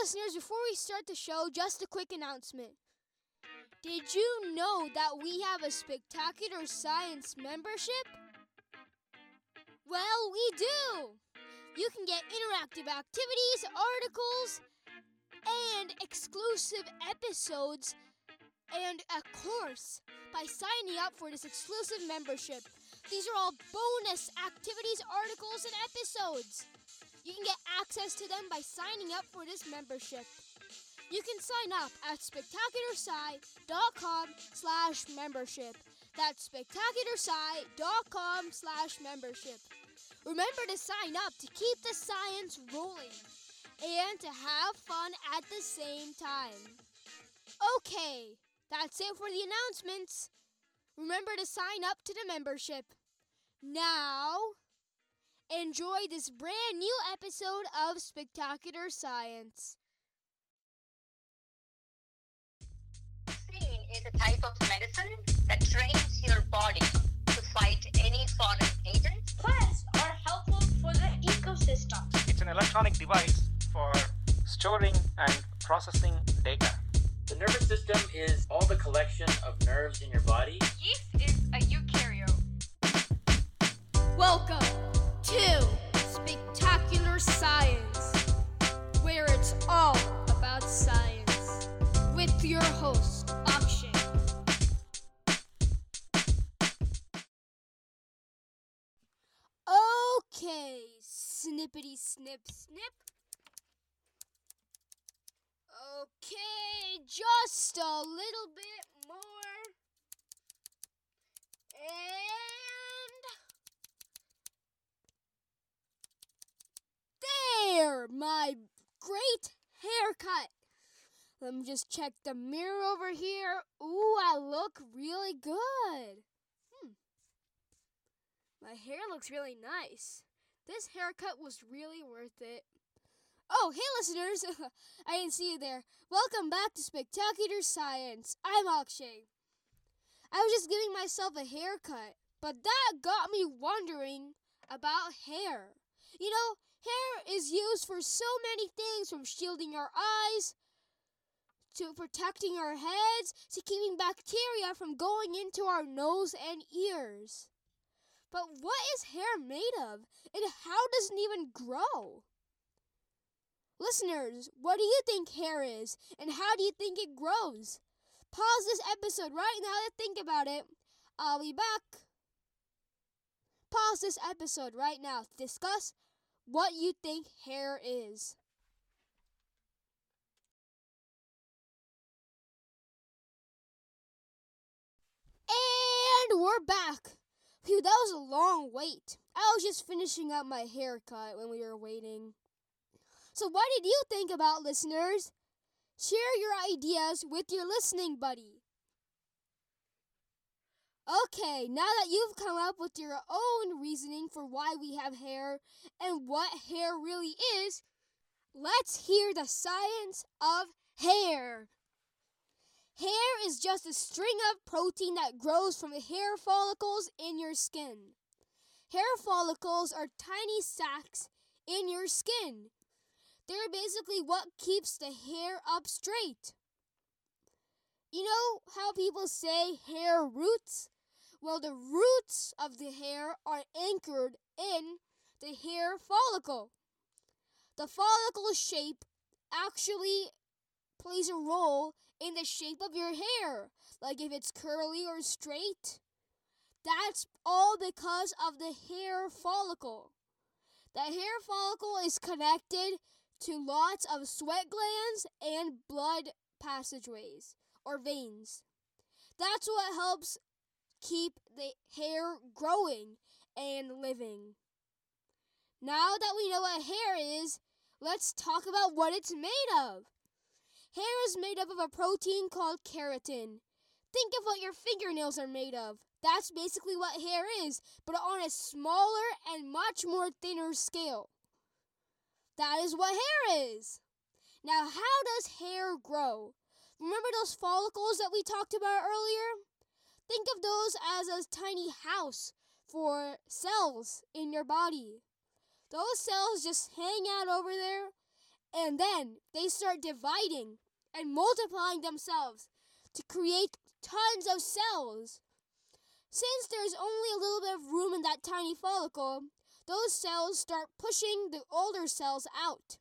listeners, before we start the show, just a quick announcement. Did you know that we have a spectacular science membership? Well, we do! You can get interactive activities, articles, and exclusive episodes and a course by signing up for this exclusive membership. These are all bonus activities, articles, and episodes. You can get access to them by signing up for this membership. You can sign up at spectacularsci.com slash membership. That's spectacularsci.com slash membership. Remember to sign up to keep the science rolling and to have fun at the same time. Okay, that's it for the announcements. Remember to sign up to the membership. Now, enjoy this brand new episode of Spectacular Science. Vaccine is a type of medicine that trains your body to fight any foreign agent. Plants are helpful for the ecosystem. It's an electronic device for storing and processing data. The nervous system is all the collection of nerves in your body. Yeast is a eukaryote. Snip snip. Okay, just a little bit more. And there, my great haircut. Let me just check the mirror over here. Ooh, I look really good. Hmm. My hair looks really nice. This haircut was really worth it. Oh, hey listeners! I didn't see you there. Welcome back to Spectacular Science. I'm Akshay. I was just giving myself a haircut, but that got me wondering about hair. You know, hair is used for so many things from shielding our eyes to protecting our heads to keeping bacteria from going into our nose and ears. But what is hair made of and how does it even grow? Listeners, what do you think hair is and how do you think it grows? Pause this episode right now to think about it. I'll be back. Pause this episode right now to discuss what you think hair is. And we're back. Phew, that was a long wait. I was just finishing up my haircut when we were waiting. So, what did you think about listeners? Share your ideas with your listening buddy. Okay, now that you've come up with your own reasoning for why we have hair and what hair really is, let's hear the science of hair. Hair is just a string of protein that grows from hair follicles in your skin. Hair follicles are tiny sacs in your skin. They're basically what keeps the hair up straight. You know how people say hair roots? Well, the roots of the hair are anchored in the hair follicle. The follicle shape actually plays a role in the shape of your hair, like if it's curly or straight. That's all because of the hair follicle. The hair follicle is connected to lots of sweat glands and blood passageways or veins. That's what helps keep the hair growing and living. Now that we know what hair is, let's talk about what it's made of. Hair is made up of a protein called keratin. Think of what your fingernails are made of. That's basically what hair is, but on a smaller and much more thinner scale. That is what hair is. Now, how does hair grow? Remember those follicles that we talked about earlier? Think of those as a tiny house for cells in your body. Those cells just hang out over there And then they start dividing and multiplying themselves to create tons of cells. Since there's only a little bit of room in that tiny follicle, those cells start pushing the older cells out.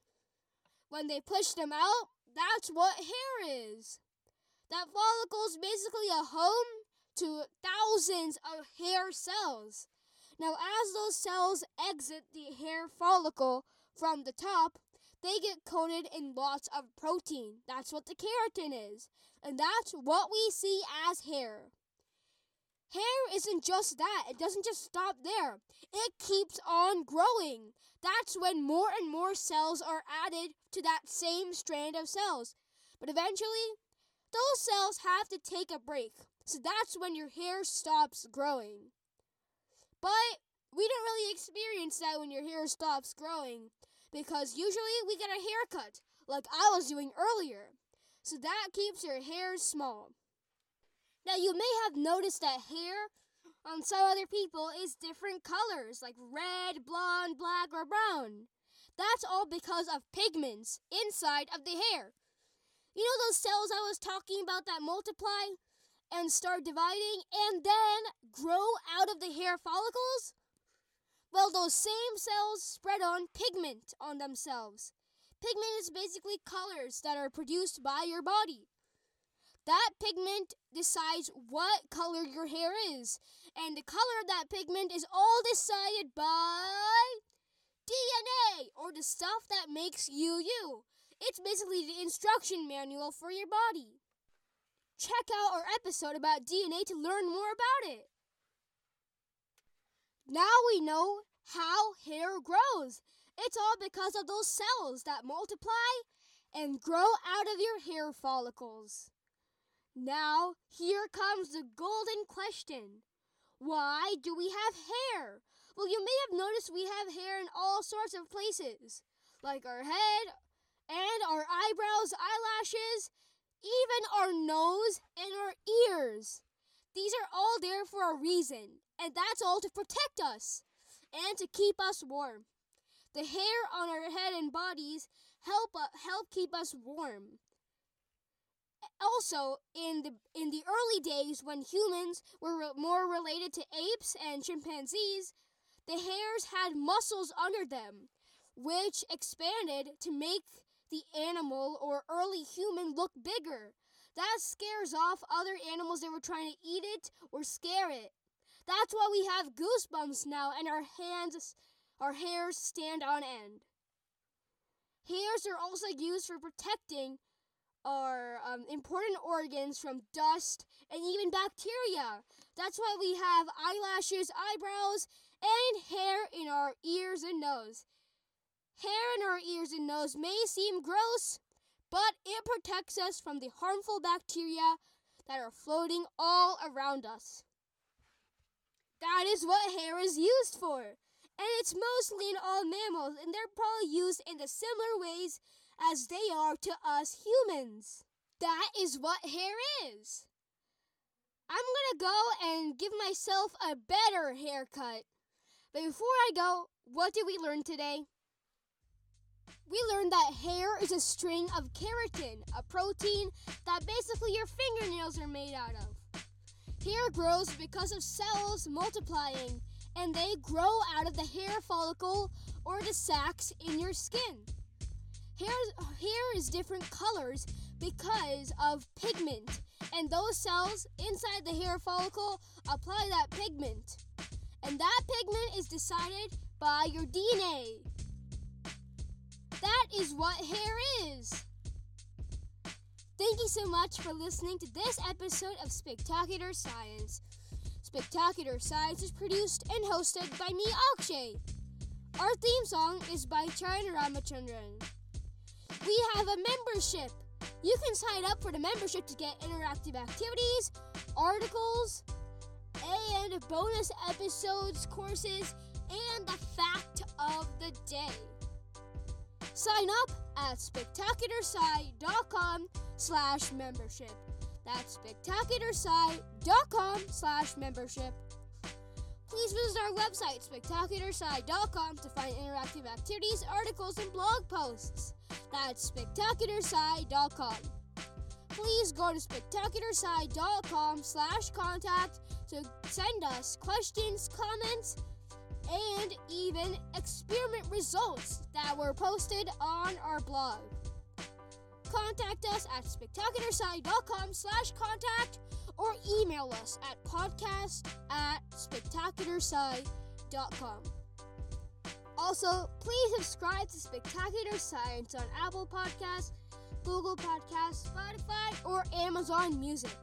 When they push them out, that's what hair is. That follicle is basically a home to thousands of hair cells. Now, as those cells exit the hair follicle from the top, they get coated in lots of protein. That's what the keratin is. And that's what we see as hair. Hair isn't just that, it doesn't just stop there. It keeps on growing. That's when more and more cells are added to that same strand of cells. But eventually, those cells have to take a break. So that's when your hair stops growing. But we don't really experience that when your hair stops growing because usually we get a haircut, like I was doing earlier. So that keeps your hair small. Now, you may have noticed that hair on some other people is different colors, like red, blonde, black, or brown. That's all because of pigments inside of the hair. You know those cells I was talking about that multiply and start dividing and then grow out of the hair follicles? Well, those same cells spread on pigment on themselves. Pigment is basically colors that are produced by your body. That pigment decides what color your hair is, and the color of that pigment is all decided by DNA, or the stuff that makes you you. It's basically the instruction manual for your body. Check out our episode about DNA to learn more about it. Now we know how hair grows. It's all because of those cells that multiply and grow out of your hair follicles. Now, here comes the golden question. Why do we have hair? Well, you may have noticed we have hair in all sorts of places, like our head and our eyebrows, eyelashes, even our nose and our ears. These are all there for a reason, and that's all to protect us and to keep us warm. The hair on our head and bodies help uh, help keep us warm. Also, in the in the early days when humans were re- more related to apes and chimpanzees, the hairs had muscles under them, which expanded to make the animal or early human look bigger. That scares off other animals that were trying to eat it or scare it. That's why we have goosebumps now and our hands, our hairs stand on end. Hairs are also used for protecting our um, important organs from dust and even bacteria. That's why we have eyelashes, eyebrows, and hair in our ears and nose. Hair in our ears and nose may seem gross, but it protects us from the harmful bacteria that are floating all around us. That is what hair is used for. And it's mostly in all mammals, and they're probably used in the similar ways as they are to us humans. That is what hair is. I'm gonna go and give myself a better haircut. But before I go, what did we learn today? We learned that hair is a string of keratin, a protein that basically your fingernails are made out of. Hair grows because of cells multiplying, and they grow out of the hair follicle or the sacs in your skin. Hair, hair is different colors because of pigment, and those cells inside the hair follicle apply that pigment. And that pigment is decided by your DNA. That is what hair is. Thank you so much for listening to this episode of Spectacular Science. Spectacular Science is produced and hosted by me, Akshay. Our theme song is by China Ramachandran. We have a membership. You can sign up for the membership to get interactive activities, articles, and bonus episodes, courses, and the fact of the day. Sign up at spectacularsci.com slash membership. That's spectacularsci.com slash membership. Please visit our website, spectacularsci.com, to find interactive activities, articles, and blog posts. That's spectacularsci.com. Please go to spectacularsci.com slash contact to send us questions, comments, and even experiment results that were posted on our blog. Contact us at spectacularsci.com slash contact or email us at podcast at spectacularsci.com. Also, please subscribe to Spectacular Science on Apple Podcasts, Google Podcasts, Spotify, or Amazon Music.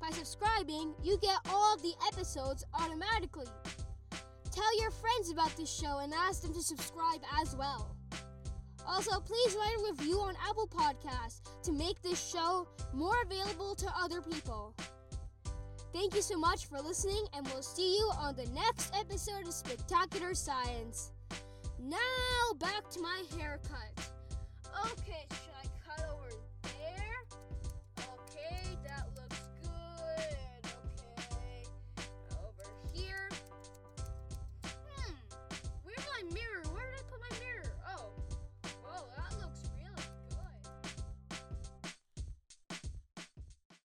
By subscribing, you get all the episodes automatically. Tell your friends about this show and ask them to subscribe as well. Also, please write a review on Apple Podcasts to make this show more available to other people. Thank you so much for listening, and we'll see you on the next episode of Spectacular Science. Now, back to my haircut. Okay,